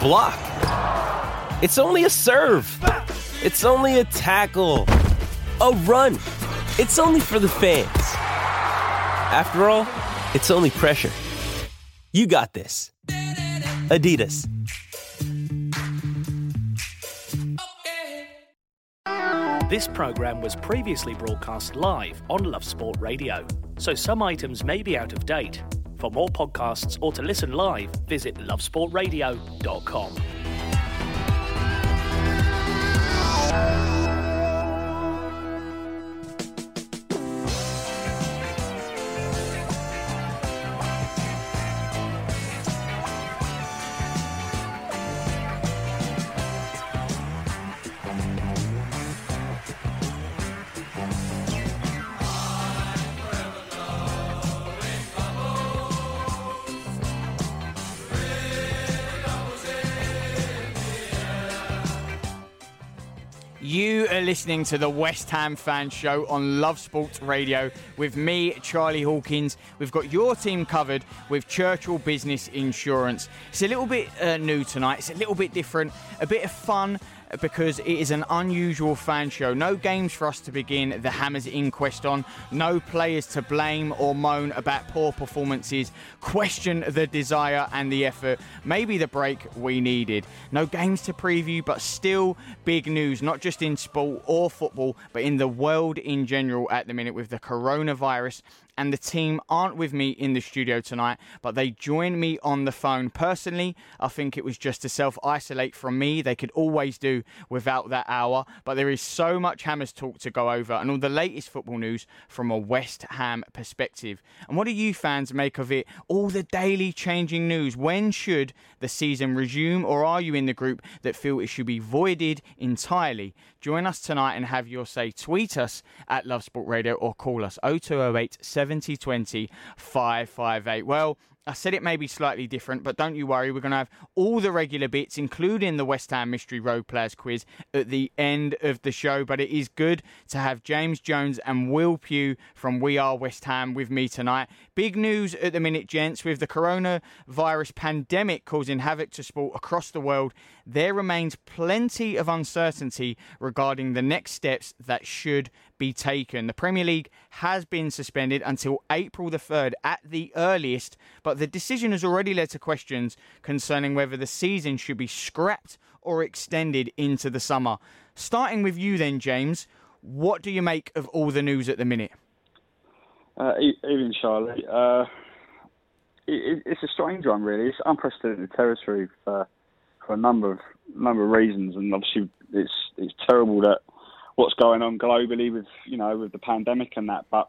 block. It's only a serve. It's only a tackle, a run. It's only for the fans. After all, it's only pressure. You got this. Adidas. This program was previously broadcast live on Love Sport Radio, so some items may be out of date. For more podcasts or to listen live, visit lovesportradio.com. listening to the West Ham Fan Show on Love Sports Radio with me, Charlie Hawkins. We've got your team covered with Churchill Business Insurance. It's a little bit uh, new tonight, it's a little bit different, a bit of fun because it is an unusual fan show. No games for us to begin the Hammers inquest on, no players to blame or moan about poor performances, question the desire and the effort, maybe the break we needed. No games to preview, but still big news, not just in sport or football, but in the world in general at the minute with the coronavirus and the team aren't with me in the studio tonight, but they join me on the phone. Personally, I think it was just to self isolate from me. They could always do without that hour, but there is so much Hammers talk to go over and all the latest football news from a West Ham perspective. And what do you fans make of it? All the daily changing news. When should the season resume, or are you in the group that feel it should be voided entirely? Join us tonight and have your say. Tweet us at Love Sport Radio or call us 0208 7020 558. Well, I said it may be slightly different, but don't you worry. We're going to have all the regular bits, including the West Ham Mystery Road Players quiz at the end of the show. But it is good to have James Jones and Will Pugh from We Are West Ham with me tonight. Big news at the minute, gents, with the coronavirus pandemic causing havoc to sport across the world. There remains plenty of uncertainty regarding the next steps that should be taken. The Premier League has been suspended until April the 3rd at the earliest, but the decision has already led to questions concerning whether the season should be scrapped or extended into the summer. Starting with you then, James, what do you make of all the news at the minute? Uh, even Charlie, uh, it, it's a strange one, really. It's unprecedented territory for for a number of number of reasons, and obviously it's it's terrible that what's going on globally with you know with the pandemic and that. But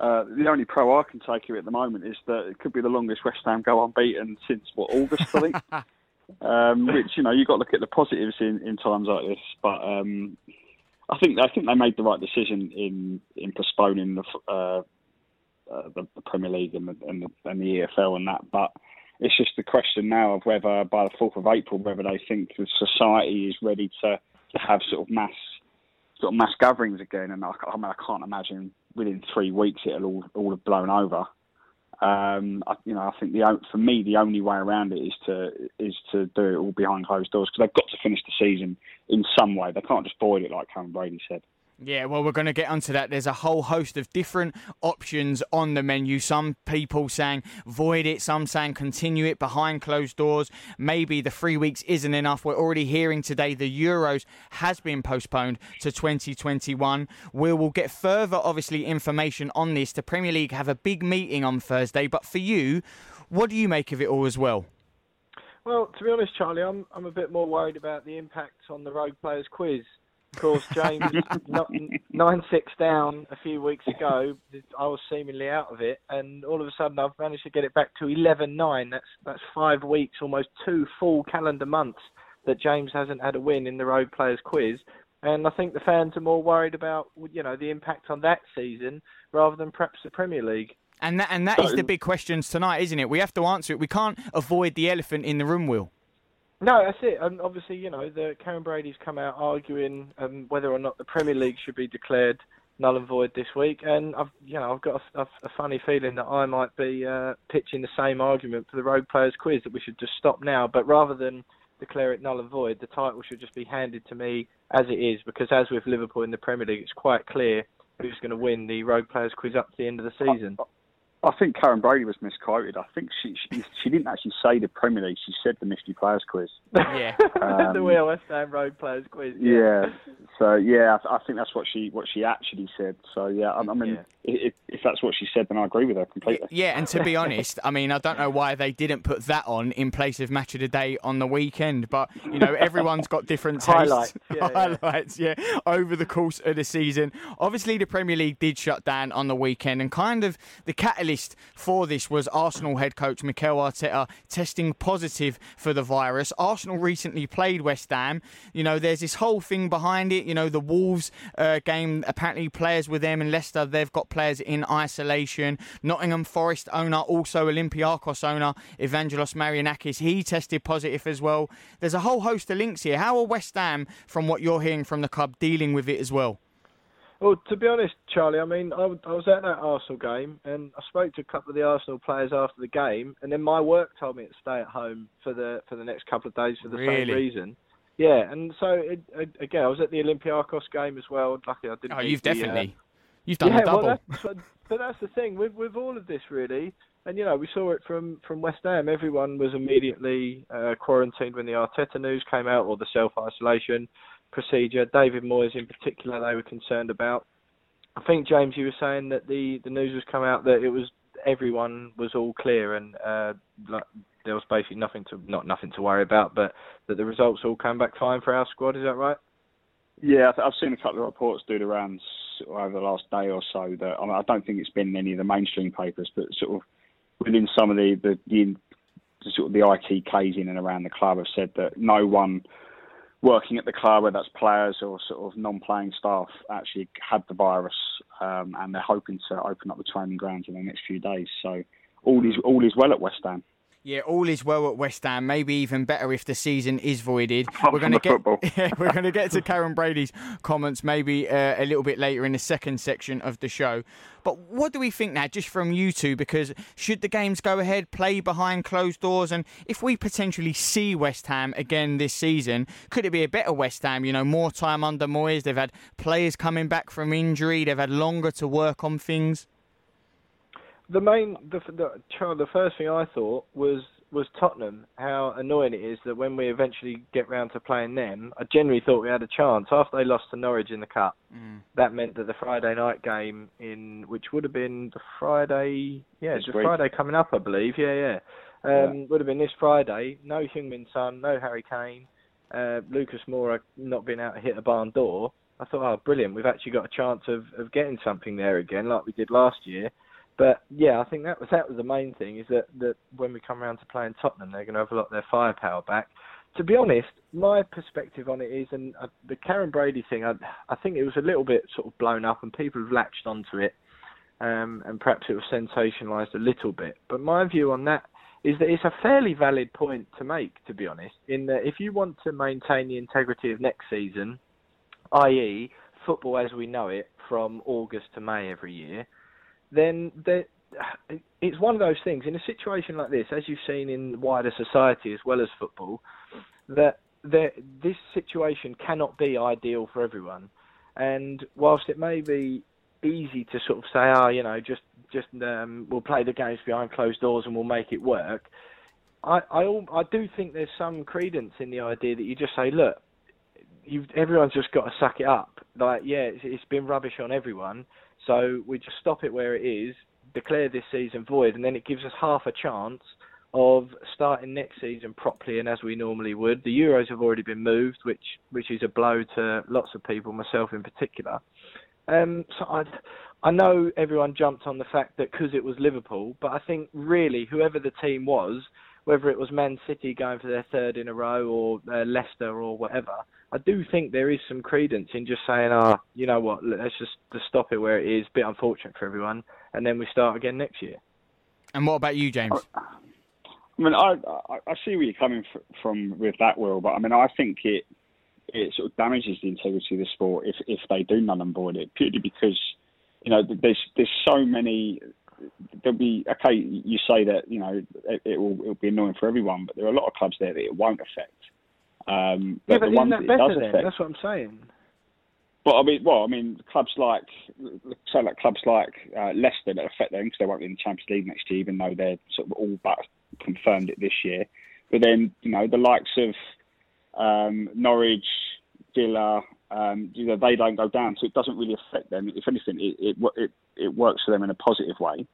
uh, the only pro I can take it at the moment is that it could be the longest West Ham go unbeaten since what August, I think. um, which you know you've got to look at the positives in, in times like this. But um, I think I think they made the right decision in in postponing the uh, uh, the, the Premier League and the, and the and the EFL and that. But it's just the question now of whether by the fourth of April, whether they think the society is ready to, to have sort of mass sort of mass gatherings again. And I, I mean, I can't imagine within three weeks it'll all all have blown over. Um, I, you know, I think the for me the only way around it is to is to do it all behind closed doors because they've got to finish the season in some way. They can't just void it like Karren Brady said. Yeah, well, we're going to get onto that. There's a whole host of different options on the menu. Some people saying void it, some saying continue it behind closed doors. Maybe the three weeks isn't enough. We're already hearing today the Euros has been postponed to 2021. We will get further, obviously, information on this. The Premier League have a big meeting on Thursday, but for you, what do you make of it all as well? Well, to be honest, Charlie, I'm I'm a bit more worried about the impact on the Rogue Players Quiz of course, James, nine six down a few weeks ago, I was seemingly out of it, and all of a sudden I've managed to get it back to eleven nine. That's that's five weeks, almost two full calendar months that James hasn't had a win in the Road Players Quiz. And I think the fans are more worried about, you know, the impact on that season rather than perhaps the Premier League. And that and that is the big questions tonight, isn't it? We have to answer it. We can't avoid the elephant in the room, Will. No, that's it. And obviously, you know, the Karren Brady's come out arguing um, whether or not the Premier League should be declared null and void this week, and I've, you know, I've got a, a funny feeling that I might be uh, pitching the same argument for the Rogue Players Quiz that we should just stop now. But rather than declare it null and void, the title should just be handed to me as it is, because as with Liverpool in the Premier League, it's quite clear who's going to win the Rogue Players Quiz up to the end of the season. I think Karren Brady was misquoted. I think she, she she didn't actually say the Premier League. She said the Mystery Players Quiz. Yeah, um, the Wheel West Ham Road Players Quiz. Yeah. yeah. So yeah, I, I, think that's what she what she actually said. So yeah, I, I mean, yeah. if, if that's what she said, then I agree with her completely. Yeah, and to be honest, I mean, I don't know why they didn't put that on in place of Match of the Day on the weekend, but you know, everyone's got different tastes. highlights. Yeah, highlights, yeah, over the course of the season. Obviously, the Premier League did shut down on the weekend, and kind of the catalyst for this was Arsenal head coach Mikel Arteta testing positive for the virus. Arsenal recently played West Ham. You know, there's this whole thing behind it. You know, the Wolves uh, game, apparently players with them in Leicester, they've got players in isolation. Nottingham Forest owner, also Olympiacos owner, Evangelos Marinakis, he tested positive as well. There's a whole host of links here. How are West Ham, from what you're hearing from the club, dealing with it as well? Well, to be honest, Charlie, I mean, I, I was at that Arsenal game and I spoke to a couple of the Arsenal players after the game, and then my work told me to stay at home for the for the next couple of days for the really? same reason. Yeah, and so it, again, I was at the Olympiacos game as well. Lucky I didn't. Oh, you've the, definitely, uh, you've done yeah, a double. Well, that's, but, but that's the thing with with all of this, really. And you know, we saw it from from West Ham. Everyone was immediately uh, quarantined when the Arteta news came out, or the self isolation procedure. David Moyes, in particular, they were concerned about. I think James, you were saying that the the news was come out that it was everyone was all clear and uh, like, there was basically nothing to not nothing to worry about, but that the results all came back fine for our squad. Is that right? Yeah, I've seen a couple of reports do the rounds over the last day or so. That I, mean, I don't think it's been in any of the mainstream papers, but sort of within some of the, the, the sort of the ITKs in and around the club have said that no one working at the club, whether that's players or sort of non-playing staff, actually had the virus, um, and they're hoping to open up the training grounds in the next few days. So all is all is well at West Ham. Yeah, all is well at West Ham. Maybe even better if the season is voided. we're going to get yeah, we're going to get to Karren Brady's comments maybe uh, a little bit later in the second section of the show. But what do we think now, just from you two? Because should the games go ahead, play behind closed doors, and if we potentially see West Ham again this season, could it be a better West Ham? You know, more time under Moyes. They've had players coming back from injury. They've had longer to work on things the main the, the the first thing I thought was was Tottenham. How annoying it is that when we eventually get round to playing them, I generally thought we had a chance after they lost to Norwich in the cup. Mm. That meant that the Friday night game in which would have been the Friday, yeah, it's the Friday coming up, I believe. Yeah, yeah. Um, yeah. Would have been this Friday. No Heung-min Son, no Harry Kane, uh, Lucas Moura not being able to hit a barn door. I thought, oh, brilliant! We've actually got a chance of, of getting something there again, like we did last year. But yeah, I think that was that was the main thing is that that when we come around to playing Tottenham, they're going to have a lot of their firepower back. To be honest, my perspective on it is, and uh, the Karren Brady thing, I, I think it was a little bit sort of blown up, and people have latched onto it, um, and perhaps it was sensationalised a little bit. But my view on that is that it's a fairly valid point to make, to be honest, in that if you want to maintain the integrity of next season, i.e., football as we know it from August to May every year then it's one of those things. In a situation like this, as you've seen in wider society as well as football, that this situation cannot be ideal for everyone. And whilst it may be easy to sort of say, oh, you know, just just um, we'll play the games behind closed doors and we'll make it work. I, I I do think there's some credence in the idea that you just say, look, everyone's just got to suck it up. Like, yeah, it's, it's been rubbish on everyone, so we just stop it where it is, declare this season void, and then it gives us half a chance of starting next season properly and as we normally would. The Euros have already been moved, which which is a blow to lots of people, myself in particular. Um, so I, I know everyone jumped on the fact that because it was Liverpool, but I think really whoever the team was, whether it was Man City going for their third in a row or uh, Leicester or whatever, I do think there is some credence in just saying, "Ah, oh, you know what? Let's just, just stop it where it is." Bit unfortunate for everyone, and then we start again next year. And what about you, James? I mean, I I, I see where you're coming from with that, Will, but I mean, I think it it sort of damages the integrity of the sport if if they do null and void it purely because you know there's there's so many there'll be okay you say that you know it, it will it'll be annoying for everyone but there are a lot of clubs there that it won't affect um, but yeah, but the isn't that better then? Affect, That's what I'm saying. But I mean, well, I mean, clubs like, say, like clubs like uh, Leicester that affect them because they won't be in the Champions League next year, even though they're sort of all but confirmed it this year. But then, you know, the likes of um, Norwich, Villa, um, you know, they don't go down, so it doesn't really affect them. If anything, it it it, it works for them in a positive way.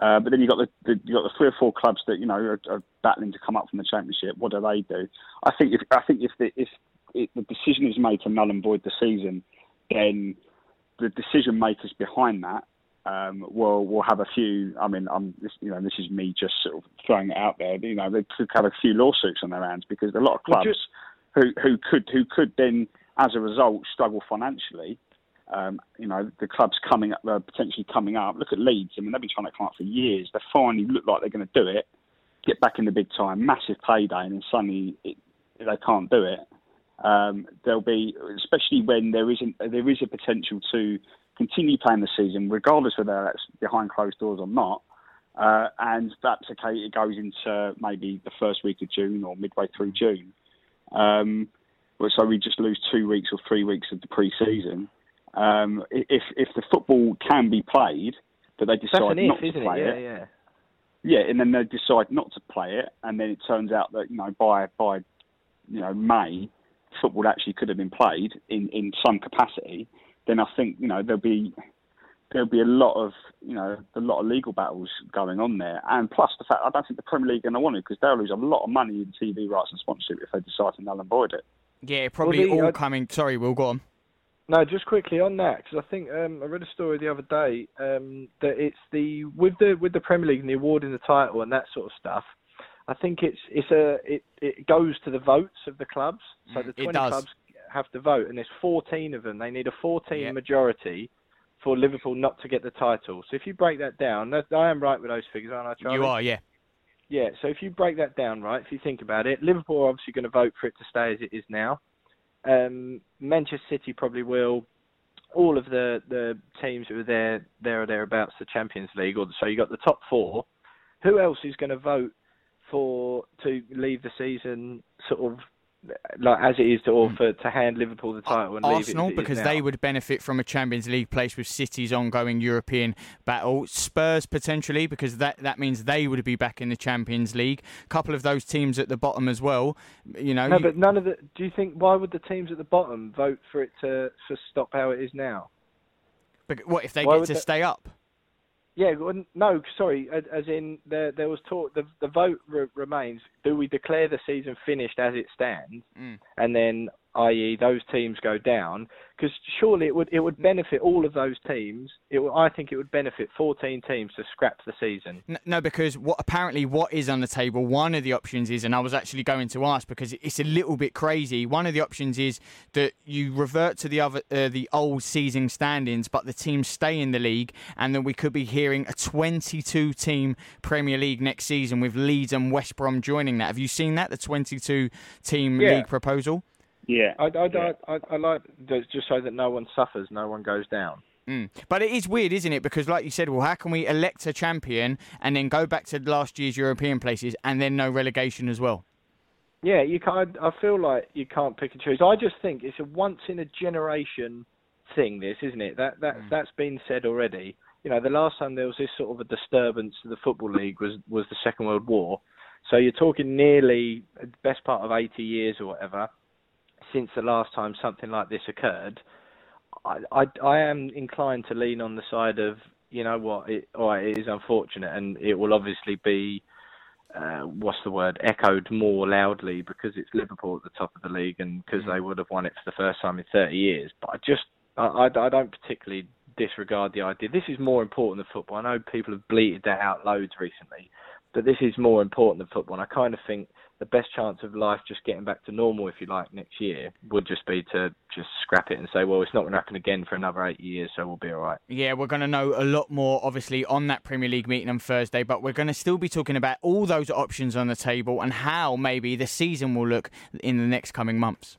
Uh, but then you've got the, the you got the three or four clubs that you know are, are, battling to come up from the championship. What do they do? I think if I think if the if it, the decision is made to null and void the season, then the decision makers behind that um, will will have a few. I mean, I'm this, you know this is me just sort of throwing it out there. You know, they could have a few lawsuits on their hands because a lot of clubs who who could who could then as a result struggle financially um, you know, the clubs coming up, uh, potentially coming up. Look at Leeds. I mean, they've been trying to come up for years. They finally look like they're going to do it, get back in the big time, massive payday, and then suddenly it, they can't do it. Um, there'll be, especially when there isn't, there is a potential to continue playing the season, regardless whether that's behind closed doors or not. Uh, and that's okay. It goes into maybe the first week of June or midway through June. Um, so we just lose two weeks or three weeks of the pre-season um, if if the football can be played, but they decide not if, to play it, it, yeah, yeah. yeah, and then they decide not to play it, and then it turns out that you know by by you know May, football actually could have been played in in some capacity. Then I think you know there'll be there'll be a lot of you know a lot of legal battles going on there, and plus the fact I don't think the Premier League are going to want it because they'll lose a lot of money in TV rights and sponsorship if they decide to null and void it. Yeah, probably well, the, all coming. Sorry, we'll go on. No, just quickly on that because I think um, I read a story the other day um, that it's the with the with the Premier League and the awarding the title and that sort of stuff. I think it's it's a it, it goes to the votes of the clubs. So mm, the twenty clubs have to vote, and there's fourteen of them. They need a fourteen yep. majority for Liverpool not to get the title. So if you break that down, that, I am right with those figures, aren't I, Charlie? You are, yeah. Yeah. So if you break that down, right, if you think about it, Liverpool are obviously going to vote for it to stay as it is now. Um, Manchester City probably will. All of the, the teams who are there, there or thereabouts, the Champions League, or so you got the top four. Who else is going to vote for to leave the season sort of like as it is to hmm. offer to hand Liverpool the title and Arsenal leave it because they would benefit from a Champions League place with City's ongoing European battle. Spurs potentially because that that means they would be back in the Champions League. A couple of those teams at the bottom as well. You know. No, you... but none of the. Do you think why would the teams at the bottom vote for it to to stop how it is now? But what if they why get to they... stay up? Yeah, no, sorry. As in, there there was talk. The the vote re- remains: do we declare the season finished as it stands, mm. and then i.e., those teams go down, because surely it would it would benefit all of those teams. It I think it would benefit 14 teams to scrap the season. No, because what apparently what is on the table, one of the options is, and I was actually going to ask because it's a little bit crazy. One of the options is that you revert to the other uh, the old season standings, but the teams stay in the league, and then we could be hearing a 22 team Premier League next season with Leeds and West Brom joining that. Have you seen that the 22 team yeah. league proposal? Yeah, I, I, yeah. I, I, like just so that no one suffers, no one goes down. Mm. But it is weird, isn't it? Because, like you said, well, how can we elect a champion and then go back to last year's European places and then no relegation as well? Yeah, you can't. I feel like you can't pick and choose. I just think it's a once in a generation thing, this isn't it? That that mm. that's been said already. You know, the last time there was this sort of a disturbance to the football league was was the Second World War. So you're talking nearly the best part of 80 years or whatever since the last time something like this occurred. I, I, I am inclined to lean on the side of you know what, it, oh, it is unfortunate, and it will obviously be uh, what's the word echoed more loudly because it's Liverpool at the top of the league and because mm. they would have won it for the first time in 30 years. But I just I, I, I don't particularly disregard the idea. This is more important than football. I know people have bleated that out loads recently, but this is more important than football. And I kind of think the best chance of life just getting back to normal, if you like, next year would just be to just scrap it and say, well, it's not going to happen again for another eight years, so we'll be all right. Yeah, we're going to know a lot more, obviously, on that Premier League meeting on Thursday, but we're going to still be talking about all those options on the table and how maybe the season will look in the next coming months.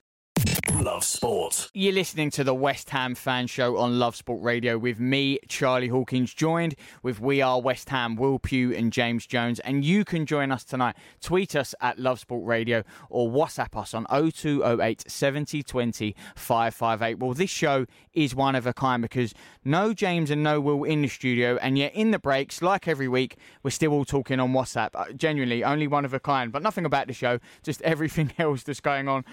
Love Sport. You're listening to the West Ham Fan Show on Love Sport Radio with me, Charlie Hawkins, joined with We Are West Ham, Will Pugh and James Jones. And you can join us tonight. Tweet us at Love Sport Radio or WhatsApp us on 0208 70 20 558. Well, this show is one of a kind because no James and no Will in the studio, and yet in the breaks, like every week, we're still all talking on WhatsApp. Uh, genuinely, only one of a kind, but nothing about the show, just everything else that's going on.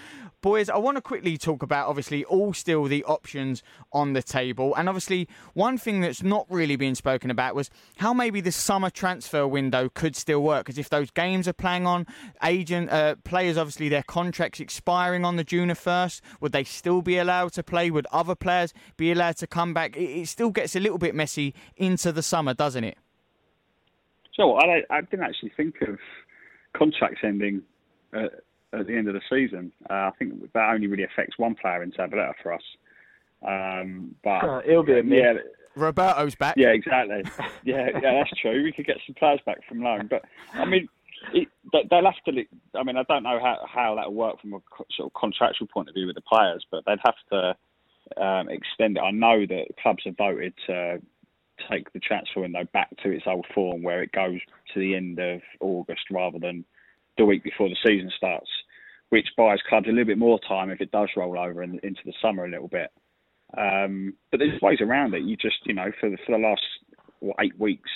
Boys, I want to quickly talk about obviously all still the options on the table. And obviously, one thing that's not really being spoken about was how maybe the summer transfer window could still work. Because if those games are playing on, agent uh, players obviously their contracts expiring on the June 1st, would they still be allowed to play? Would other players be allowed to come back? It, it still gets a little bit messy into the summer, doesn't it? So I, I didn't actually think of contracts ending. Uh, at the end of the season. Uh, I think that only really affects one player in Zabaleta for us. Um, but uh, it'll be a yeah, Roberto's back. Yeah, exactly. Yeah, yeah, that's true. We could get some players back from loan, but I mean, it, they'll have to. I mean, I don't know how how that'll work from a sort of contractual point of view with the players, but they'd have to um, extend it. I know that clubs have voted to take the transfer window back to its old form, where it goes to the end of August rather than the week before the season starts which buys clubs a little bit more time if it does roll over in, into the summer a little bit. Um, but there's ways around it. You just, you know, for the, for the last what, eight weeks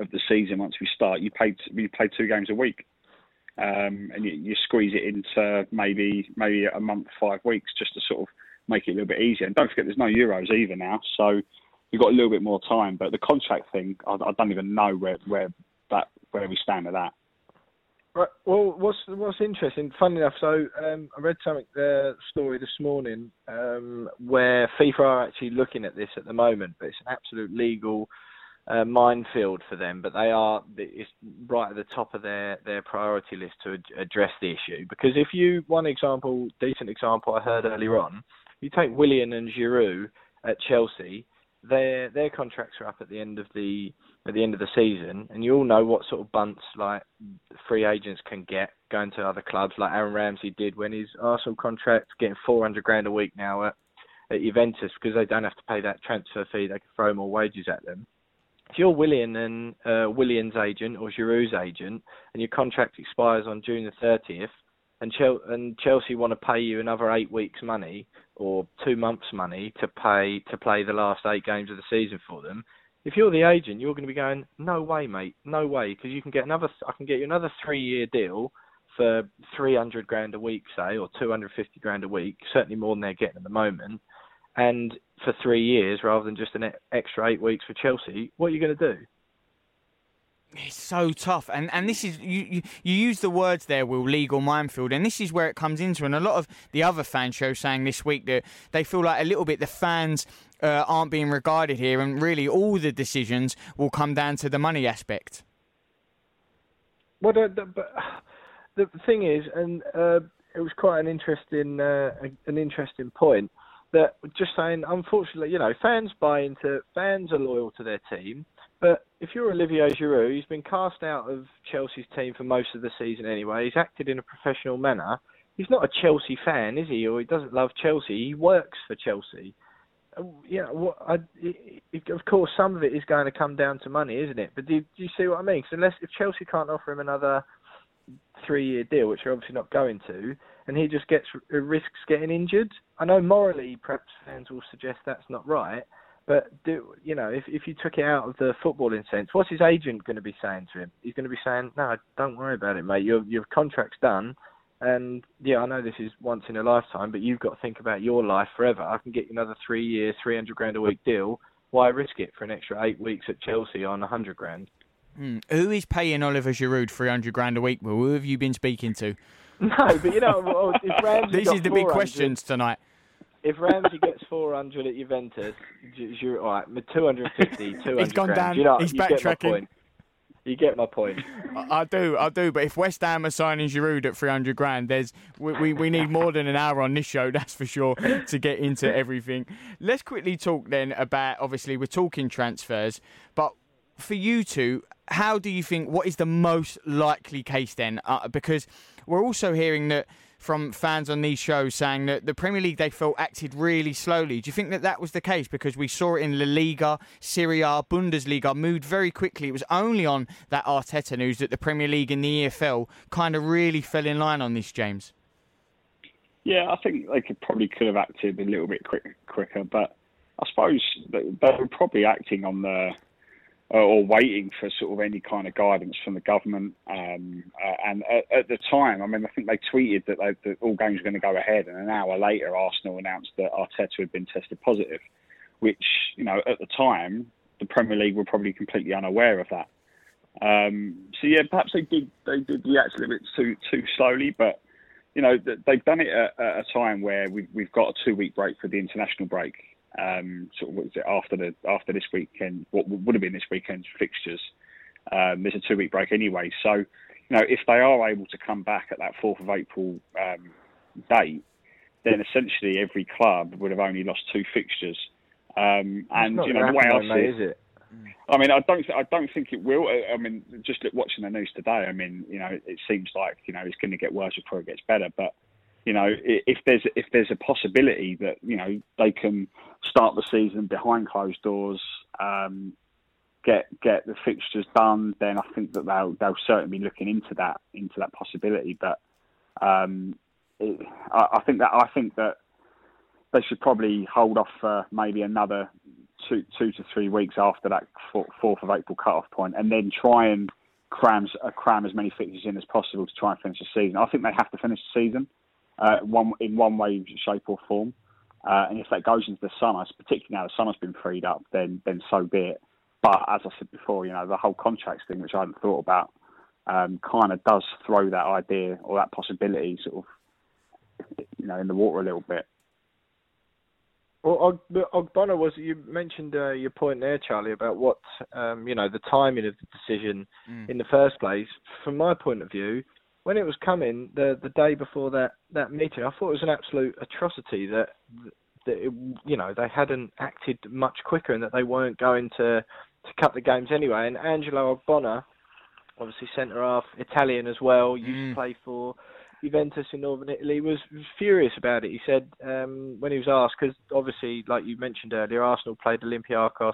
of the season, once we start, you play you play two games a week, um, and you, you, squeeze it into maybe maybe a month, five weeks, just to sort of make it a little bit easier. And don't forget, there's no Euros either now, so you've got a little bit more time. But the contract thing, I, I don't even know where where that where we stand with that. Right. Well, what's what's interesting? Funny enough, so um, I read something the story this morning um, where FIFA are actually looking at this at the moment, but it's an absolute legal uh, minefield for them. But they are it's right at the top of their their priority list to ad- address the issue. Because if you one example, decent example I heard earlier on, you take Willian and Giroud at Chelsea their their contracts are up at the end of the at the end of the season, and you all know what sort of bunts like free agents can get going to other clubs, like Aaron Ramsey did when his Arsenal contract, getting 400 grand a week now at, at Juventus because they don't have to pay that transfer fee; they can throw more wages at them. If you're Willian and uh, Willian's agent or Giroud's agent, and your contract expires on June the 30th, and, Chel- and Chelsea want to pay you another eight weeks' money or two months' money to pay to play the last eight games of the season for them. If you're the agent, you're going to be going, no way, mate, no way, because you can get another. I can get you another three-year deal for 300 grand a week, say, or 250 grand a week, certainly more than they're getting at the moment, and for three years rather than just an extra eight weeks for Chelsea. What are you going to do? It's so tough, and and this is you, you you use the words there, Will legal minefield, and this is where it comes into. And a lot of the other fan shows saying this week that they feel like a little bit the fans uh, aren't being regarded here, and really all the decisions will come down to the money aspect. Well, the, the, the thing is, and uh, it was quite an interesting uh, an interesting point that just saying, unfortunately, you know, fans buy into fans are loyal to their team but if you're Olivier Giroud, he's been cast out of Chelsea's team for most of the season anyway. He's acted in a professional manner. He's not a Chelsea fan, is he? Or he doesn't love Chelsea. He works for Chelsea. Uh, yeah, I, it, of course, some of it is going to come down to money, isn't it? But do, do you see what I mean? Because unless if Chelsea can't offer him another three-year deal, which they're obviously not going to, and he just gets risks getting injured. I know morally, perhaps fans will suggest that's not right, but do you know if if you took it out of the footballing sense, what's his agent going to be saying to him? He's going to be saying, "No, don't worry about it, mate. Your your contract's done." And yeah, I know this is once in a lifetime, but you've got to think about your life forever. I can get you another three years, three hundred grand a week deal. Why risk it for an extra eight weeks at Chelsea on a hundred grand? Mm. Who is paying Oliver Giroud three hundred grand a week? Well, who have you been speaking to? No, but you know, Ramsey this is the big questions tonight if Ramsey gets 400 at Juventus, you're all right. 250, 200 He's gone grand. down. You know, He's backtracking. You get my point. I, I do, I do. But if West Ham are signing Giroud at 300 grand, there's we, we, we need more than an hour on this show, that's for sure, to get into everything. Let's quickly talk then about. Obviously, we're talking transfers, but for you two, how do you think? What is the most likely case then? Uh, because we're also hearing that from fans on these shows saying that the Premier League they felt acted really slowly. Do you think that that was the case? Because we saw it in La Liga, Serie A, Bundesliga moved very quickly. It was only on that Arteta news that the Premier League and the EFL kind of really fell in line on this, James. Yeah, I think they could probably could have acted a little bit quick, quicker, but I suppose they were probably acting on the or waiting for sort of any kind of guidance from the government. Um, uh, and at, at, the time, I mean, I think they tweeted that, they, that all games were going to go ahead, and an hour later, Arsenal announced that Arteta had been tested positive, which you know at the time the Premier League were probably completely unaware of that. Um, so yeah, perhaps they did they did react a little bit too too slowly, but you know they've done it at, a time where we've got a two week break for the international break um, sort of what was it after the after this weekend, what would have been this weekend's fixtures. Um, there's a two week break anyway, so you know if they are able to come back at that fourth of April um, date, then essentially every club would have only lost two fixtures. Um, and you know the way I see it, I mean, I don't, th- I don't think it will. I mean, just watching the news today, I mean, you know, it seems like you know it's going to get worse before it gets better. But you know, if there's if there's a possibility that you know they can start the season behind closed doors, um, get get the fixtures done, then I think that they'll they'll certainly be looking into that into that possibility. But um, it, I, I think that I think that they should probably hold off for maybe another two two to three weeks after that fourth of April cut off point, and then try and cram uh, cram as many fixtures in as possible to try and finish the season. I think they have to finish the season uh, one in one way, shape, or form. Uh, and if that goes into the summer, particularly now the summer's been freed up, then then so be it. But as I said before, you know the whole contracts thing, which I hadn't thought about, um, kind of does throw that idea or that possibility sort of, you know, in the water a little bit. Well, Ogbonna was you mentioned uh, your point there, Charlie, about what um, you know the timing of the decision mm. in the first place. From my point of view, when it was coming the the day before that that meeting, I thought it was an absolute atrocity that that it, you know they hadn't acted much quicker and that they weren't going to to cut the games anyway. And Angelo Ogbonna, obviously centre half, Italian as well, used mm. to play for Juventus in Northern Italy, was, was furious about it. He said um, when he was asked, because obviously, like you mentioned earlier, Arsenal played Olympiacos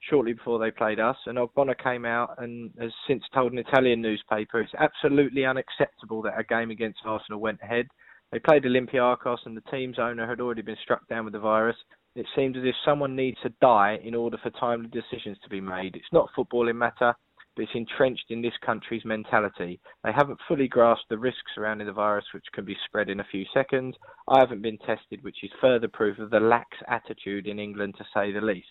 shortly before they played us. And Ogbonna came out and has since told an Italian newspaper it's absolutely unacceptable that a game against Arsenal went ahead. They played Olympiacos and the team's owner had already been struck down with the virus. It seems as if someone needs to die in order for timely decisions to be made. It's not footballing matter, but it's entrenched in this country's mentality. They haven't fully grasped the risks surrounding the virus, which can be spread in a few seconds. I haven't been tested, which is further proof of the lax attitude in England, to say the least.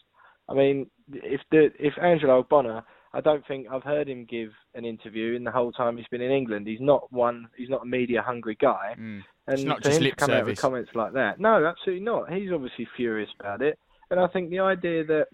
I mean, if the if Angelo Ogbonna, I don't think I've heard him give an interview in the whole time he's been in England. He's not one. He's not a media hungry guy. Mm. And it's not for just him to come service. out with comments like that, no, absolutely not. He's obviously furious about it. And I think the idea that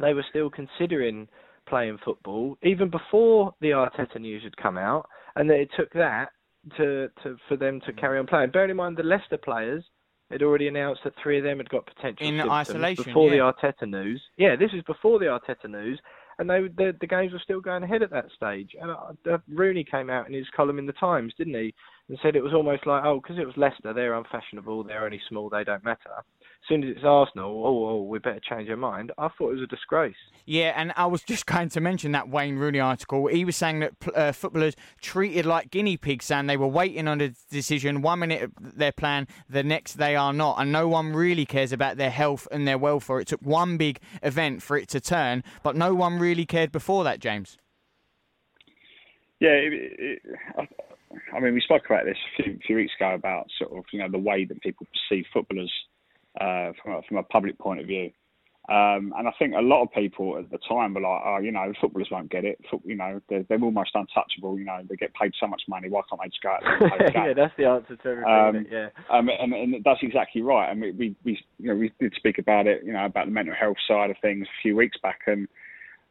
they were still considering playing football even before the Arteta news had come out, and that it took that to, to for them to carry on playing. Bearing in mind the Leicester players had already announced that three of them had got potential in isolation before yeah. the Arteta news. Yeah, this is before the Arteta news, and they the, the games were still going ahead at that stage. And uh, Rooney came out in his column in the Times, didn't he, and said it was almost like, oh, because it was Leicester, they're unfashionable, they're only small, they don't matter. Soon as it's Arsenal, oh, oh, we better change our mind. I thought it was a disgrace. Yeah, and I was just going to mention that Wayne Rooney article. He was saying that uh, footballers treated like guinea pigs, and they were waiting on a decision. One minute their plan, the next they are not, and no one really cares about their health and their welfare. It took one big event for it to turn, but no one really cared before that, James. Yeah, it, it, I mean, we spoke about this a few, few, weeks ago about sort of you know the way that people perceive footballers uh, from a, from a public point of view. Um, and I think a lot of people at the time were like, oh, you know, footballers won't get it. you know, they're, they're, almost untouchable. You know, they get paid so much money. Why can't they just go out there and yeah, that's the answer to everything. Um, yeah. Um, and, and, that's exactly right. I mean, we, we, you know, we did speak about it, you know, about the mental health side of things a few weeks back. And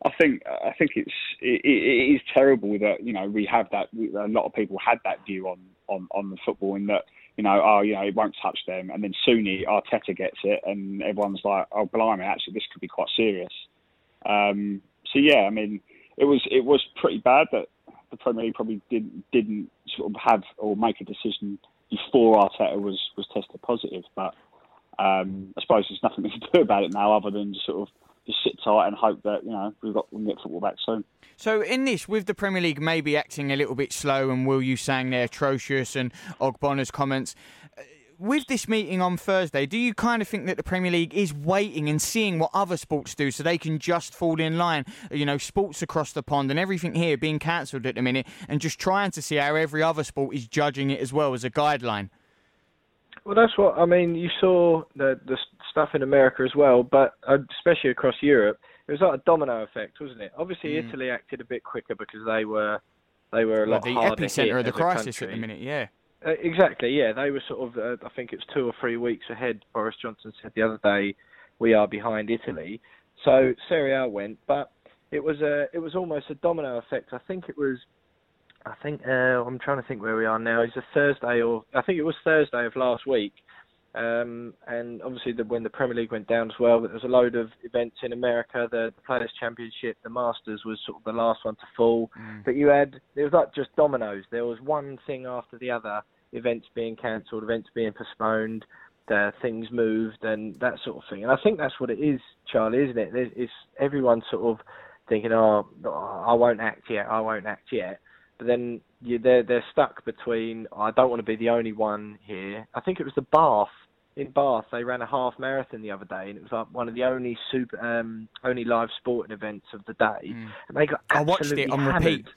I think, I think it's, it, it is terrible that, you know, we have that, a lot of people had that view on, on, on the football in that, you know, oh, you know, it won't touch them. And then Sooney, Arteta gets it, and everyone's like, oh, blimey, actually, this could be quite serious. Um, so yeah, I mean, it was it was pretty bad that the Premier League probably didn't didn't sort of have or make a decision before Arteta was was tested positive. But um, I suppose there's nothing we can do about it now other than just sort of just sit tight and hope that you know we've got we can get football back soon. So in this, with the Premier League maybe acting a little bit slow, and Will you saying they're atrocious, and Ogbonna's comments. Uh, with this meeting on Thursday, do you kind of think that the Premier League is waiting and seeing what other sports do so they can just fall in line? You know, sports across the pond and everything here being cancelled at the minute and just trying to see how every other sport is judging it as well as a guideline? Well, that's what I mean. You saw the the stuff in America as well, but uh, especially across Europe, it was like a domino effect, wasn't it? Obviously, mm. Italy acted a bit quicker because they were they were a well, the epicenter of the crisis at the minute. Yeah. Uh, exactly. Yeah, they were sort of. Uh, I think it's two or three weeks ahead. Boris Johnson said the other day, we are behind Italy. So Serie A went, but it was a it was almost a domino effect. I think it was I think uh, I'm trying to think where we are now. It's a Thursday, or I think it was Thursday of last week. Um, and obviously, the, when the Premier League went down as well, there was a load of events in America. The, the Players Championship, the Masters was sort of the last one to fall. Mm. But you had it was like just dominoes. There was one thing after the other. Events being cancelled, events being postponed, uh, things moved, and that sort of thing. And I think that's what it is, Charlie, isn't it? It's everyone sort of thinking, "Oh, I won't act yet. I won't act yet." but then you, they're they're stuck between. I don't want to be the only one here. I think it was the Bath in Bath. They ran a half marathon the other day, and it was like one of the only super um, only live sporting events of the day. Mm. And they got I watched it on hammered. repeat.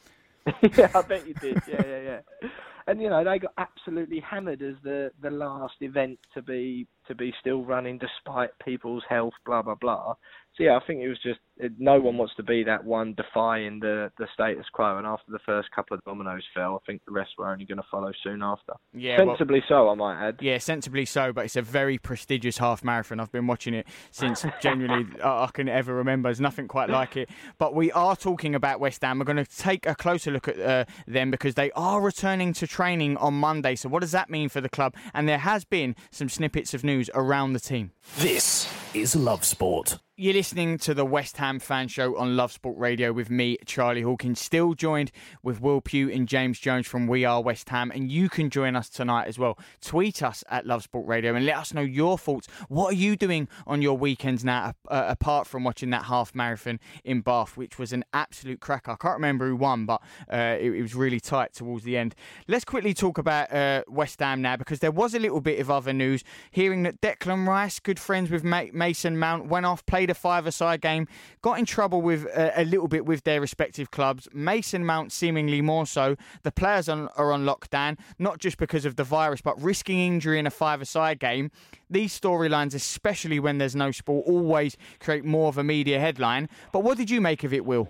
yeah, I bet you did. Yeah, yeah, yeah. And you know they got absolutely hammered as the the last event to be to be still running despite people's health. Blah blah blah. So yeah, I think it was just it, no one wants to be that one defying the the status quo. And after the first couple of dominoes fell, I think the rest were only going to follow soon after. Yeah, sensibly well, so, I might add. Yeah, sensibly so. But it's a very prestigious half marathon. I've been watching it since genuinely I can ever remember. There's nothing quite like it. But we are talking about West Ham. We're going to take a closer look at uh, them because they are returning to training on Monday. So what does that mean for the club? And there has been some snippets of news around the team. This is Love Sport. You're listening to the West Ham Fan Show on Love Sport Radio with me, Charlie Hawkins, still joined with Will Pugh and James Jones from We Are West Ham. And you can join us tonight as well. Tweet us at Love Sport Radio and let us know your thoughts. What are you doing on your weekends now, uh, apart from watching that half marathon in Bath, which was an absolute cracker? I can't remember who won, but uh, it, it, was really tight towards the end. Let's quickly talk about uh, West Ham now because there was a little bit of other news. Hearing that Declan Rice, good friends with Mason Mount, went off, played a five-a-side game, got in trouble with uh, a little bit with their respective clubs. Mason Mount seemingly more so. The players on, are on lockdown, not just because of the virus, but risking injury in a five-a-side game. These storylines, especially when there's no sport, always create more of a media headline. But what did you make of it, Will?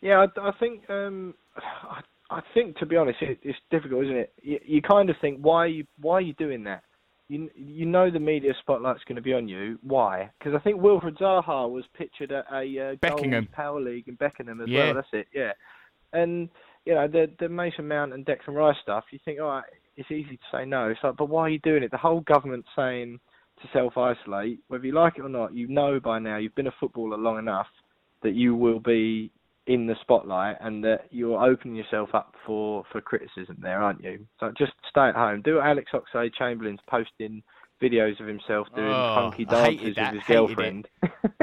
Yeah, I, I think um, I, I, think to be honest, it, it's difficult, isn't it? You, you kind of think why are you why are you doing that? You you know the media spotlight's going to be on you. Why? Because I think Wilfred Zaha was pictured at a uh, Beckenham Power League in Beckenham as yeah. well. That's it. Yeah, and you know the the Mason Mount and Declan Rice stuff. You think, all right, it's easy to say no. It's like, but why are you doing it? The whole government's saying to self isolate, whether you like it or not. You know by now. You've been a footballer long enough that you will be in the spotlight and that you're opening yourself up for, for criticism there, aren't you? So just stay at home. Do what Alex Oxlade Chamberlain's posting videos of himself doing Oh, funky dances with his girlfriend.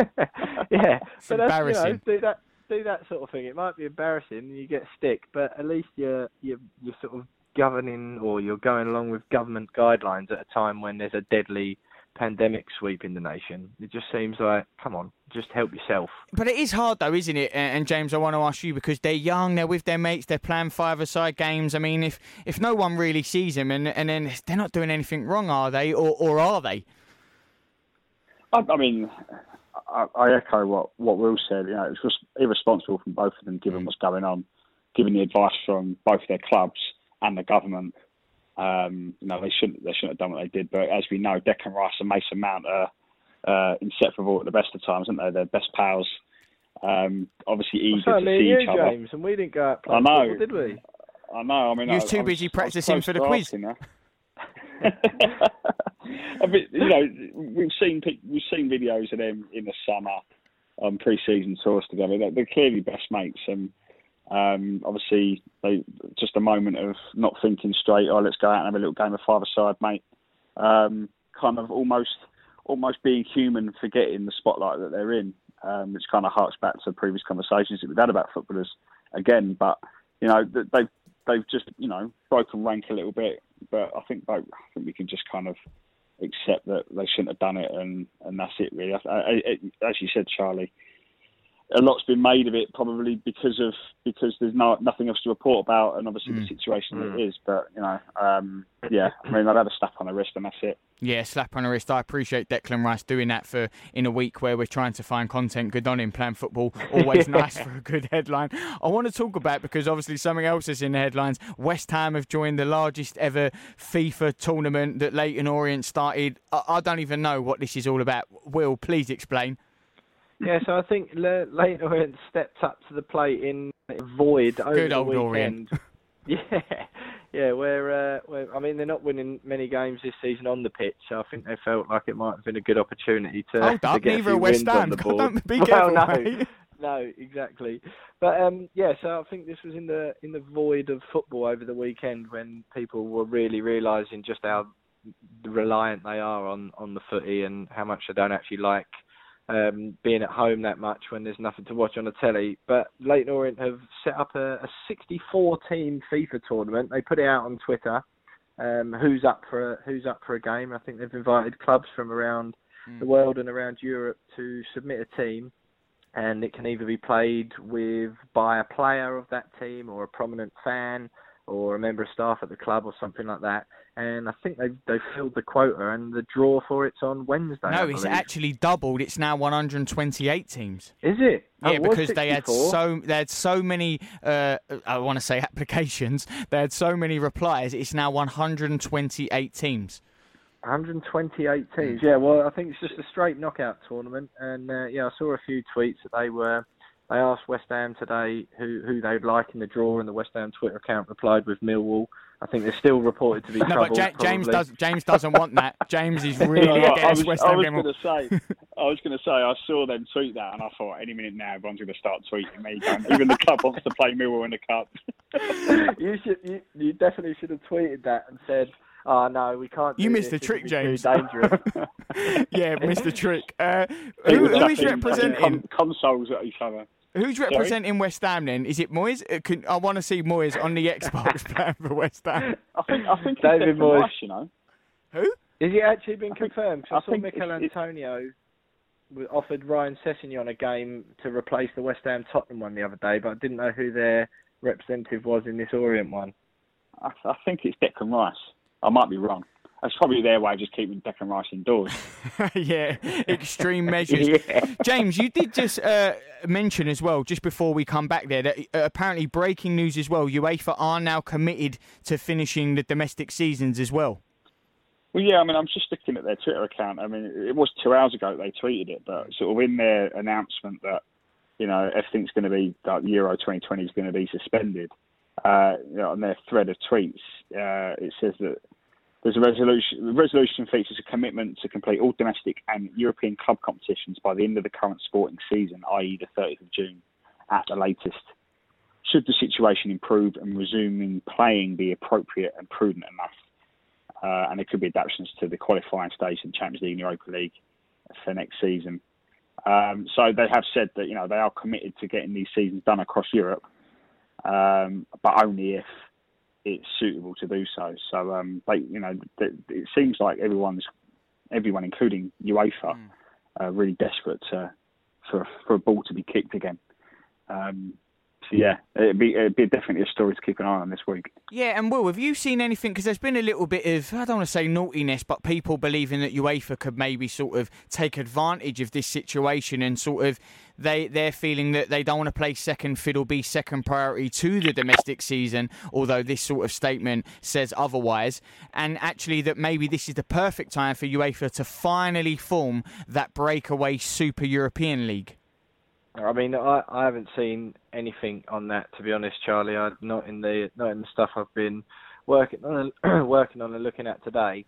yeah, It's but that's, you know, embarrassing. do that do that sort of thing. It might be embarrassing and you get stick, but at least you're you're you're sort of governing or you're going along with government guidelines at a time when there's a deadly pandemic sweeping the nation. It just seems like, come on, just help yourself. But it is hard though, isn't it? And and James, I want to ask you because they're young, they're with their mates, they're playing five-a-side games. I mean, if if no one really sees them, and and then they're not doing anything wrong, are they, or or are they? I, I mean, I, I echo what what Will said. You know, it's just irresponsible from both of them, given mm. what's going on, given the advice from both their clubs and the government. Um, you know, they shouldn't they shouldn't have done what they did. But as we know, Declan Rice and Mason Mount are uh, inseparable at the best of times, aren't they? They're best pals. Um, obviously eager So to see you, each other. James, and we didn't go out I playing know. football, did we? I know. I mean, You was too busy I was practicing close for the quiz. asking her. I mean, you know, we've seen we've seen videos of them in the summer on pre-season tours together. They're, they're clearly best mates, and um, obviously they just a moment of not thinking straight. Oh, let's go out and have a little game of five-a-side, mate. Um, kind of almost almost being human, forgetting the spotlight that they're in. Um, which kind of harks back to previous conversations that we've had about footballers again. But you know, they've they've just you know broken rank a little bit. But I think both, I think we can just kind of accept that they shouldn't have done it, and and that's it really. I, I, I, as you said, Charlie, a lot's been made of it probably because of because there's no nothing else to report about, and obviously the situation that it is. But you know, um, yeah, I mean, I've had a slap on the wrist, and that's it. Yeah, slap on the wrist. I appreciate Declan Rice doing that for in a week where we're trying to find content. Good on him playing football. Always nice for a good headline. I want to talk about because obviously something else is in the headlines. West Ham have joined the largest ever FIFA tournament that Leighton Orient started. I, I don't even know what this is all about. Will, please explain. Yeah, so I think Le- Leighton stepped up to the plate in void over Good the old weekend. Yeah, yeah. Where, uh, where I mean, they're not winning many games this season on the pitch, so I think they felt like it might have been a good opportunity to, Hold to up, get a neither few West wins on Ham. the board. don't be well, no, mate. no, exactly. But um, yeah, so I think this was in the in the void of football over the weekend when people were really realising just how reliant they are on on the footy and how much they don't actually like um, being at home that much when there's nothing to watch on the telly. But Leighton Orient have set up a, a 64 team FIFA tournament. They put it out on Twitter. Um, who's up for a, who's up for a game? I think they've invited clubs from around the world and around Europe to submit a team, and it can either be played with by a player of that team or a prominent fan or a member of staff at the club or something like that. And I think they've they've filled the quota, and the draw for it's on Wednesday. I No, it's actually doubled. It's now 128 teams. Is it? Oh, Yeah, it because they had so they had so many. Uh, I want to say applications. They had so many replies. It's now 128 teams. 128 teams. Yeah, well, I think it's just a straight knockout tournament, and uh, yeah, I saw a few tweets that they were. They asked West Ham today who who they'd like in the draw, and the West Ham Twitter account replied with Millwall. I think they're still reported to be No, troubled. but Ja- James does. James doesn't want that. James is really I against West I Ham. was going to say, I was going to say, I saw them tweet that, and I thought, any minute now, everyone's going to start tweeting me. Even the club wants to play Millwall in the cup. you should. You, you definitely should have tweeted that and said, "Oh no, we can't." You missed the trick, James. Too dangerous. yeah, Mr. Trick. Uh, who, who is representing? consoles at each other. Who's Sorry? representing West Ham then? Is it Moyes? Uh, can- I want to see Moyes on the Xbox playing for West Ham. I think, I think it's David Declan Moyes. Rice, you know. Who? Is he actually been confirmed? 'Cause I I, saw think Mikel it's- it's- Antonio w- offered Ryan Sessegnon a game to replace the West Ham Tottenham one the other day, but I didn't know who their representative was in this Orient one. I, I think it's Declan Rice. I might be wrong. That's probably their way of just keeping Declan Rice indoors. yeah, extreme measures. Yeah. James, you did just uh, mention as well, just before we come back there, that uh, apparently breaking news as well, UEFA are now committed to finishing the domestic seasons as well. Well, yeah, I mean, I'm just looking at their Twitter account. I mean, it was two hours ago that they tweeted it, but sort of in their announcement that, you know, everything's going to be, like Euro 2020 is going to be suspended, uh, you know, on their thread of tweets, uh, it says that there's a resolution, the resolution features a commitment to complete all domestic and European club competitions by the end of the current sporting season, i.e. the 30th of June at the latest. Should the situation improve and resuming playing be appropriate and prudent enough? uh, and there could be adaptations to the qualifying stage in Champions League and Europa League for next season. Um, so they have said that you know they are committed to getting these seasons done across Europe, um, but only if it's suitable to do so. So um, they, you know, it seems like everyone's, everyone, including UEFA, mm. are really desperate to, for for a ball to be kicked again. Um, yeah, it'd be it'd be definitely a story to keep an eye on this week. Yeah, and Will, have you seen anything? Because there's been a little bit of I don't want to say naughtiness, but people believing that UEFA could maybe sort of take advantage of this situation and sort of they they're feeling that they don't want to play second fiddle, be second priority to the domestic season. Although this sort of statement says otherwise, and actually that maybe this is the perfect time for UEFA to finally form that breakaway Super European League. I mean, I, I haven't seen anything on that to be honest, Charlie. I not in the not in the stuff I've been working on working on and looking at today.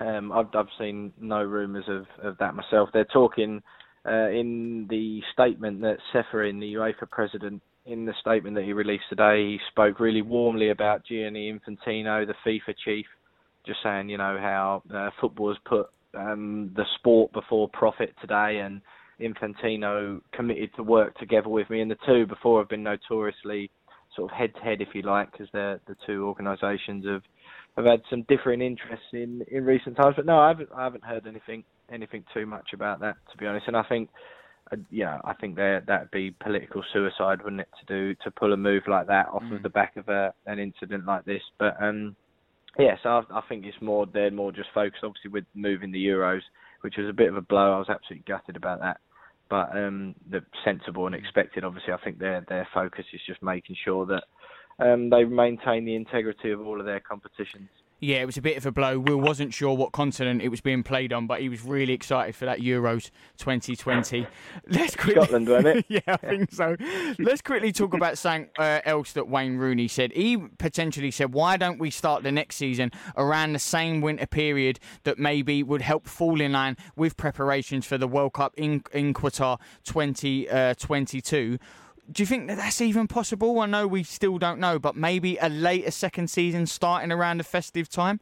Um, I've I've seen no rumours of, of that myself. They're talking uh, in the statement that Ceferin, the UEFA president, in the statement that he released today, he spoke really warmly about Gianni Infantino, the FIFA chief, just saying you know how uh, football has put um, the sport before profit today and Infantino committed to work together with me, and the two before have been notoriously sort of head to head, if you like, because the the two organisations have have had some differing interests in in recent times. But no, I haven't I haven't heard anything anything too much about that, to be honest. And I think, uh, yeah, I think that that'd be political suicide, wouldn't it, to do to pull a move like that off mm. of the back of a an incident like this. But um, yeah, so I, I think it's more they're more just focused, obviously, with moving the Euros, which was a bit of a blow. I was absolutely gutted about that but um, the sensible and expected. Obviously, I think their their focus is just making sure that um, they maintain the integrity of all of their competitions. Yeah, it was a bit of a blow. Will wasn't sure what continent it was being played on, but he was really excited for that Euros 2020. Let's quickly, Scotland, wasn't it? yeah, I think so. Let's quickly talk about something uh, else that Wayne Rooney said. He potentially said, "Why don't we start the next season around the same winter period that maybe would help fall in line with preparations for the World Cup in in Qatar 2022?" Uh, do you think that that's even possible? I know we still don't know, but maybe a later second season starting around the festive time.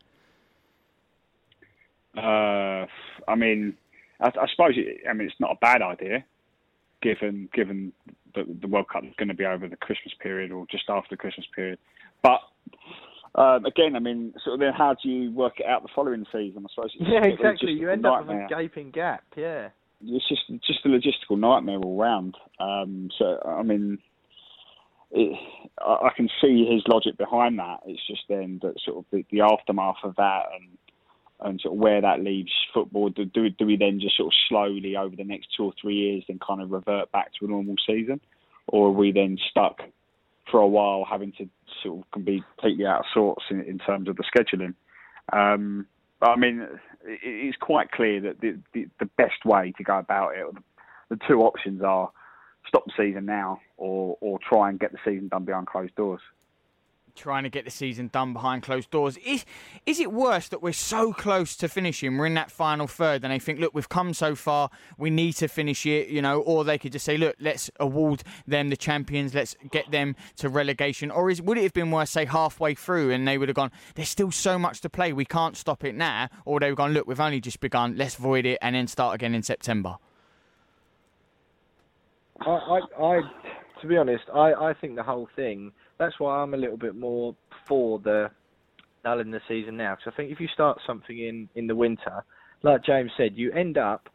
Uh, I mean, I, I suppose it, I mean it's not a bad idea, given given the, the World Cup is going to be over the Christmas period or just after the Christmas period. But um, again, I mean, sort of then how do you work it out the following season? I suppose. yeah, exactly. You end up with a gaping gap. Yeah it's just just a logistical nightmare all round. Um, so I mean, it, I, I can see his logic behind that. It's just then that sort of the, the aftermath of that and and sort of where that leaves football. Do, do, do we then just sort of slowly over the next two or three years then kind of revert back to a normal season, or are we then stuck for a while having to sort of be completely out of sorts in, in terms of the scheduling? Um, I mean, it's quite clear that the, the, the best way to go about it, the two options are stop the season now or, or try and get the season done behind closed doors trying to get the season done behind closed doors. Is is it worse that we're so close to finishing? We're in that final third, and they think, look, we've come so far, we need to finish it, you know, or they could just say, look, let's award them the champions, let's get them to relegation. Or is would it have been worse, say, halfway through, and they would have gone, there's still so much to play, we can't stop it now, or they would have gone, look, we've only just begun, let's void it and then start again in September. I, I, I to be honest, I, I think the whole thing that's why I'm a little bit more for the in the season now. Because I think if you start something in in the winter, like James said, you end up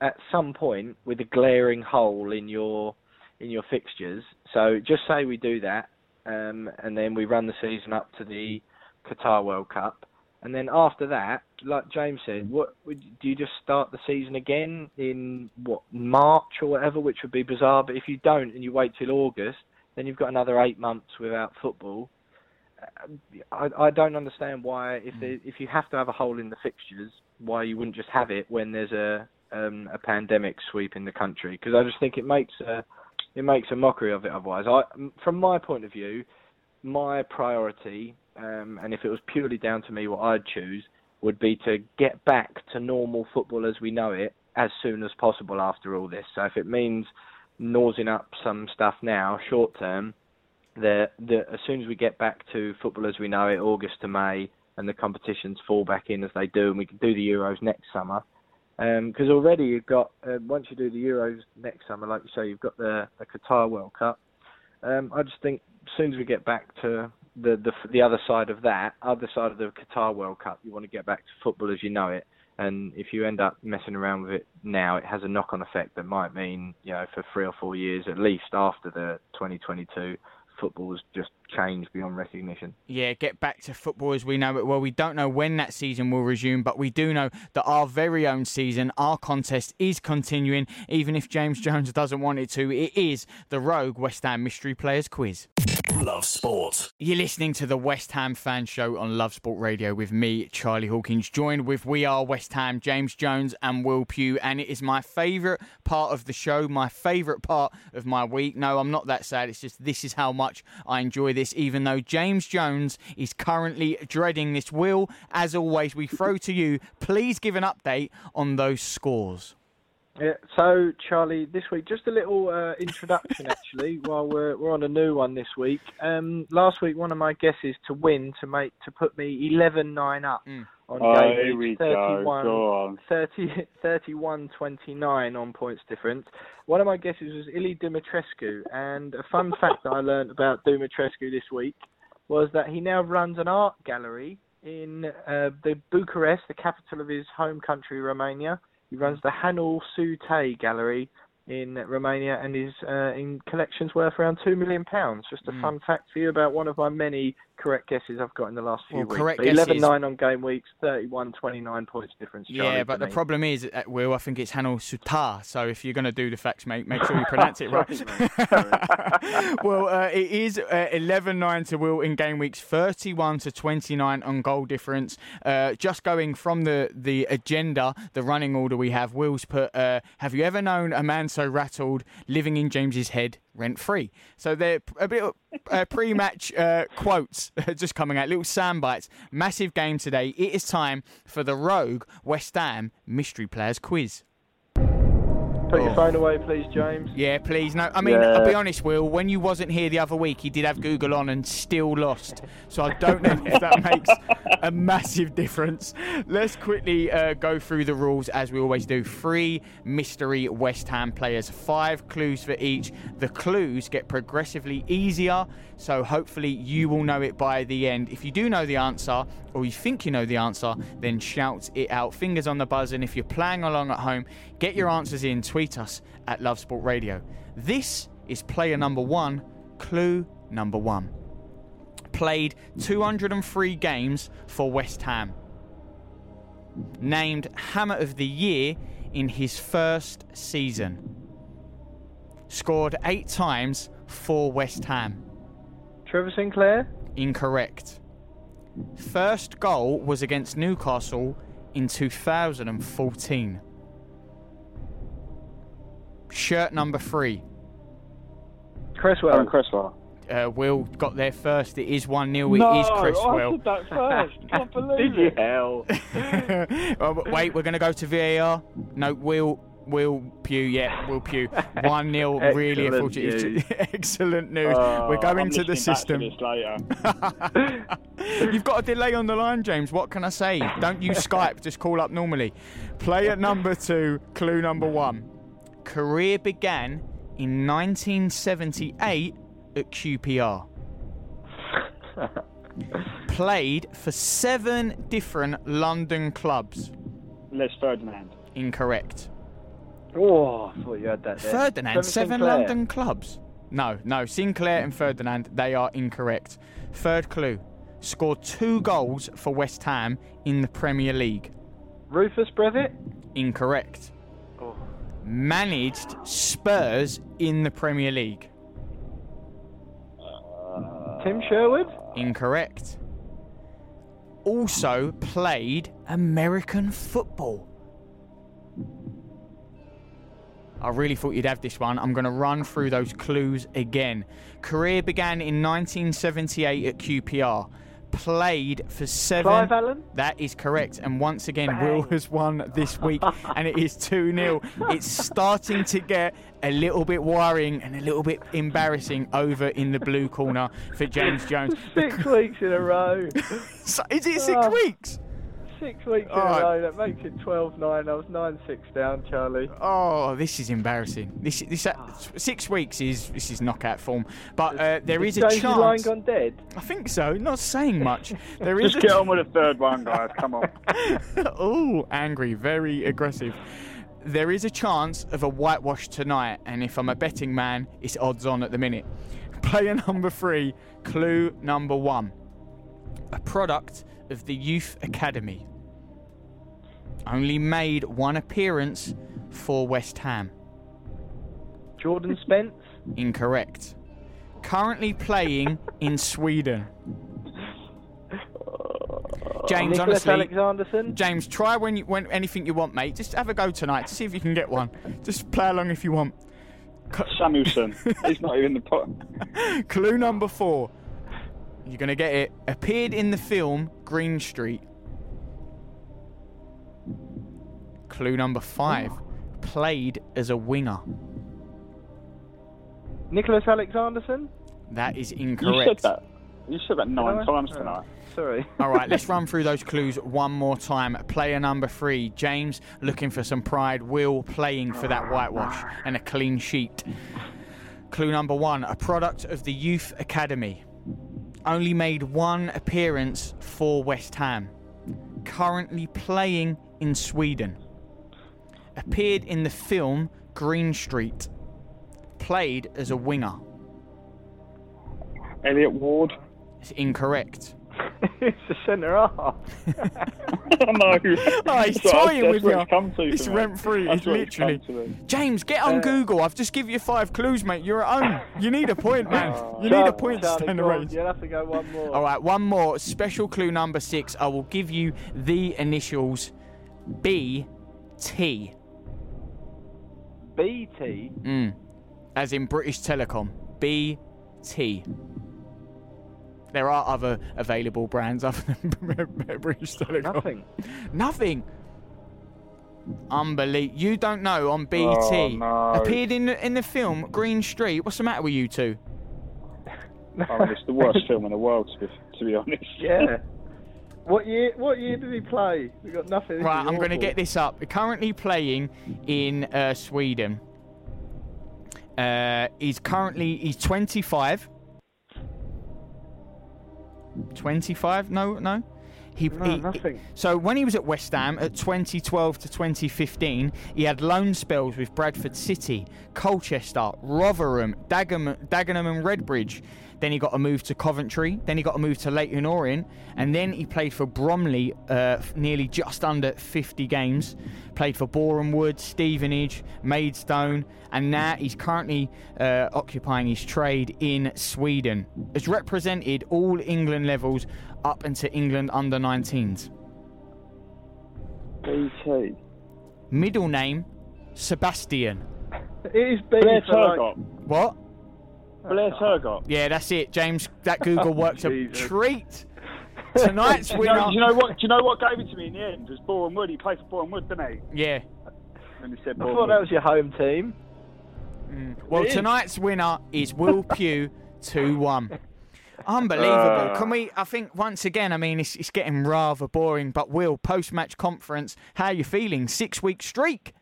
at some point with a glaring hole in your in your fixtures. So just say we do that, um, and then we run the season up to the Qatar World Cup, and then after that, like James said, what do you just start the season again in what March or whatever, which would be bizarre. But if you don't and you wait till August, then you've got another eight months without football. I, I don't understand why, if there, if you have to have a hole in the fixtures, why you wouldn't just have it when there's a um, a pandemic sweeping the country. Because I just think it makes a it makes a mockery of it. Otherwise, I, from my point of view, my priority, um, and if it was purely down to me, what I'd choose would be to get back to normal football as we know it as soon as possible after all this. So if it means nosing up some stuff now, short term, that as soon as we get back to football as we know it, August to May, and the competitions fall back in as they do, and we can do the Euros next summer. Because um, already you've got uh, once you do the Euros next summer, like you say, you've got the the Qatar World Cup. Um, I just think as soon as we get back to the, the the other side of that, other side of the Qatar World Cup, you want to get back to football as you know it. And if you end up messing around with it now, it has a knock-on effect that might mean, you know, for three or four years at least after the 2022 football's just changed beyond recognition. Yeah, get back to football as we know it. Well, we don't know when that season will resume, but we do know that our very own season, our contest is continuing, even if James Jones doesn't want it to. It is the Rogue West Ham Mystery Players Quiz. Love Sport. You're listening to the West Ham Fan Show on Love Sport Radio with me, Charlie Hawkins, joined with We Are West Ham, James Jones and Will Pugh. And it is my favourite part of the show, my favourite part of my week. No, I'm not that sad. It's just this is how much I enjoy this, even though James Jones is currently dreading this. Will, as always, we throw to you. Please give an update on those scores. Yeah, so Charlie, this week just a little uh, introduction actually. while we're we're on a new one this week. Um, last week, one of my guesses to win to make to put me 11-9 up mm. on oh, game week 31, go. 30, 31 29 on points difference. One of my guesses was Ilie Dumitrescu, and a fun fact that I learned about Dumitrescu this week was that he now runs an art gallery in uh, the Bucharest, the capital of his home country, Romania he runs the Hanul Sute Gallery in Romania and is uh, in collections worth around two million pounds. Just a mm. fun fact for you about one of my many correct guesses I've got in the last few well, weeks. Correct 11 9 on game weeks, 31 29 points difference. Charlie, yeah, but the problem is, uh, Will, I think it's Hanul Sutar. So if you're going to do the facts, make, make sure you pronounce it right. well, uh, it is 11 uh, 9 to Will in game weeks, 31 to 29 on goal difference. Uh, just going from the, the agenda, the running order we have, Will's put uh, Have you ever known a man so rattled living in James's head? Rent free. So they're a bit uh, pre-match uh, quotes just coming out, little sound bites. Massive game today. It is time for the Rogue West Ham Mystery Players Quiz. Put your oh. phone away, please, James. Yeah, please. No, I mean, yeah. I'll be honest, Will. When you wasn't here the other week, he did have Google on and still lost. So I don't know if that makes a massive difference. Let's quickly uh, go through the rules as we always do. Three mystery West Ham players, five clues for each. The clues get progressively easier, so hopefully you will know it by the end. If you do know the answer, or you think you know the answer, then shout it out. Fingers on the buzzer. And if you're playing along at home, get your answers in. Tweet us at Love Sport Radio. This is player number one, clue number one. Played 203 games for West Ham. Named Hammer of the Year in his first season. Scored eight times for West Ham. Trevor Sinclair? Incorrect. First goal was against Newcastle in 2014. Shirt number three. Cresswell. Aaron Cresswell. Uh, Will got there first. It is 1 0. No, it is Cresswell. I said that first. Can't believe Did it. Hell. oh, wait, we're going to go to VAR. No, Will Will Pugh, yeah, Will Pew. 1 0, really unfortunate. Excellent news. Oh, We're going I'm to the system. To You've got a delay on the line, James. What can I say? Don't use Skype, just call up normally. Player number two, clue number one. Career began in 1978 at QPR. Played for seven different London clubs. Les Ferdinand. Incorrect. Oh, I thought you had that there. Ferdinand, seven Sinclair. London clubs. No, no, Sinclair and Ferdinand, they are incorrect. Third clue scored two goals for West Ham in the Premier League. Rufus Brevett? Incorrect. Managed Spurs in the Premier League. Uh, Tim Sherwood? Incorrect. Also played American football. I really thought you'd have this one. I'm going to run through those clues again. Career began in 1978 at QPR. Played for seven. Clive Allen? That is correct. And once again, Will has won this week, and it is 2 0. It's starting to get a little bit worrying and a little bit embarrassing over in the blue corner for James Jones. Six weeks in a row. So- is it six Oh. weeks? Six weeks in All a row. That makes it 12-9. I was 9-6 down, Charlie. Oh, this is embarrassing. This, this uh, six weeks is this is knockout form, but uh, there is a James's line chance. gone dead? I think so. Not saying much. There is Just a get on with the third one, guys. Come on. oh, angry, very aggressive. There is a chance of a whitewash tonight, and if I'm a betting man, it's odds on at the minute. Player number three, clue number one. A product of the Youth Academy. Only made one appearance for West Ham. Jordan Spence? Incorrect. Currently playing in Sweden. James, Nicholas honestly, Alexandersson? James, try when you when anything you want, mate. Just have a go tonight to see if you can get one. Just play along if you want. Samuelson. He's not even the pot. Clue number four. You're gonna get it. Appeared in the film Green Street. Clue number five. Played as a winger. Nicholas Alexandersson? That is incorrect. You incorrect. said that. You said that nine times tonight. Sorry. All right, let's run through those clues one more time. Player number three, James, looking for some pride. Will playing for that whitewash and a clean sheet. Clue number one, a product of the Youth Academy. Only made one appearance for West Ham. Currently playing in Sweden. Appeared in the film Green Street. Played as a winger. Elliot Ward. It's incorrect. it's a centre half. no. Oh, he's what- toying with you. it's to rent free. It's what it's come literally. James, get on Uh, Google. I've just given you five clues, mate. You're at home. You need a point, man. You need a point to Charlie, stay in the race. You'll have to go one more. All right, one more. Special clue number six. I will give you the initials B T. BT? Mm. As in British Telecom. B T. There are other available brands other than British Telecom. Nothing. Nothing. Unbelievable. You don't know on BT. Oh, no. Appeared in the, in the film Green Street. What's the matter with you two? I mean, it's the worst film in the world, to be, to be honest. Yeah. What year? What year did he play? We got nothing. This Right, I'm going to get this up. Currently playing in uh, Sweden. Uh, he's currently he's 25. 25? No, no. He, No, he- nothing. so when he was at West Ham at 2012 to 2015, he had loan spells with Bradford City, Colchester, Rotherham, Dagenham, Dagenham and Redbridge. Then he got a move to Coventry. Then he got a move to Leighton Orient, and then he played for Bromley, uh, nearly just under 50 games. Played for Boreham Wood, Stevenage, Maidstone, and now he's currently uh, occupying his trade in Sweden. Has represented all England levels up into England under 19s. BT. Middle name Sebastian. It is B Blair for like- Turgott. What? Blair Turgott. Yeah, that's it, James. That Google worked a Jesus. treat. Tonight's you, winner. know, do you know what? Do you know what gave it to me in the end? It was Boreham Wood. He played for Boreham Wood, didn't he? Yeah. And he said I Boreham thought that Wood. was your home team. Mm. Well, It is. tonight's winner is Will Pugh, two one. Unbelievable. Uh. Can we? I think once again. I mean, it's, it's getting rather boring. But Will, post-match conference, how are you feeling? Six-week streak.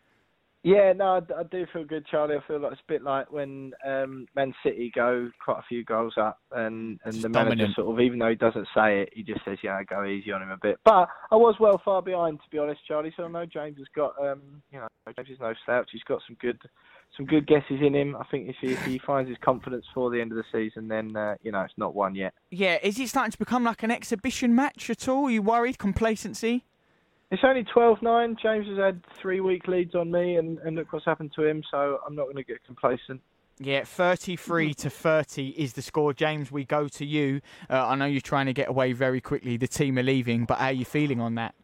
Yeah, no, I do feel good, Charlie. I feel like it's a bit like when um, Man City go quite a few goals up, and and Just the manager dominant. sort of, even though he doesn't say it, he just says, "Yeah, go easy on him a bit." But I was well far behind, to be honest, Charlie. So I know James has got, um, you know, James is no slouch. He's got some good, some good guesses in him. I think if he, if he finds his confidence for the end of the season, then uh, you know it's not one yet. Yeah, is it starting to become like an exhibition match at all? Are you worried? Complacency? It's only 12-9. James has had three week leads on me, and, and look what's happened to him. So I'm not going to get complacent. Yeah, 33 to 30 is the score. James, we go to you. Uh, I know you're trying to get away very quickly. The team are leaving, but how are you feeling on that?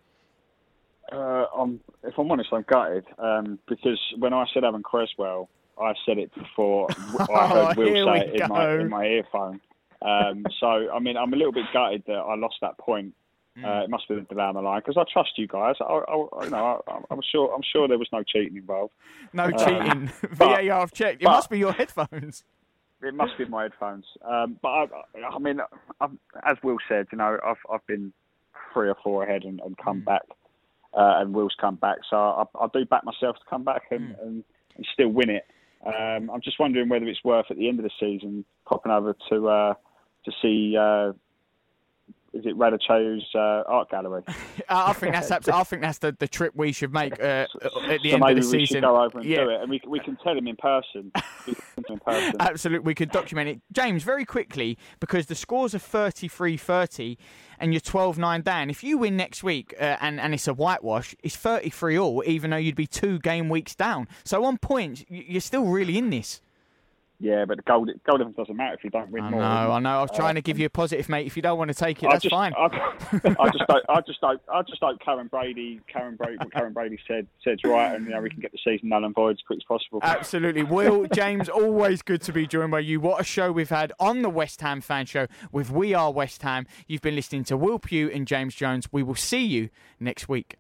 Uh, I'm, if I'm honest, I'm gutted um, because when I said Aaron Cresswell, I said it before I Oh, heard Will here say we it in my, go. in my earphone. Um, so I mean, I'm a little bit gutted that I lost that point. Mm. Uh, it must have been down the line because I trust you guys. I, I, you know, I, I'm sure. I'm sure there was no cheating involved. No Um, cheating. but- VAR have checked. It but- must be your headphones. It must be my headphones. Um, but I, I mean, I've, as Will said, you know, I've I've been three or four ahead and, and come back, uh, and Will's come back. So I, I do back myself to come back and, and, and still win it. Um, I'm just wondering whether it's worth at the end of the season popping over to uh, to see. Uh, is it Radachow's uh, art gallery? I think that's abs- I think that's the, the trip we should make uh, at the so end of the we season. should go over and yeah. do it, and we we can tell him in person. We can tell him in person. Absolutely, we could document it. James, very quickly, because the scores are 33 30 and you're 12 9 down. If you win next week uh, and, and it's a whitewash, it's 33 all, even though you'd be two game weeks down. So on points, you're still really in this. Yeah, but the goal goal difference doesn't matter if you don't win I more. I know. I was Uh, trying to give you a positive, mate. If you don't want to take it, I that's just, fine. I, I just hope, I just hope, I just hope Karren Brady, Karren Brady, what Karren Brady said, said right, and you know we can get the season null and void as quick as possible. Absolutely. Will, James, always good to be joined by you. What a show we've had on the West Ham Fan Show with We Are West Ham. You've been listening to Will Pugh and James Jones. We will see you next week.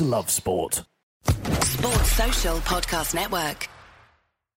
Love Sport. Sports Social Podcast Network.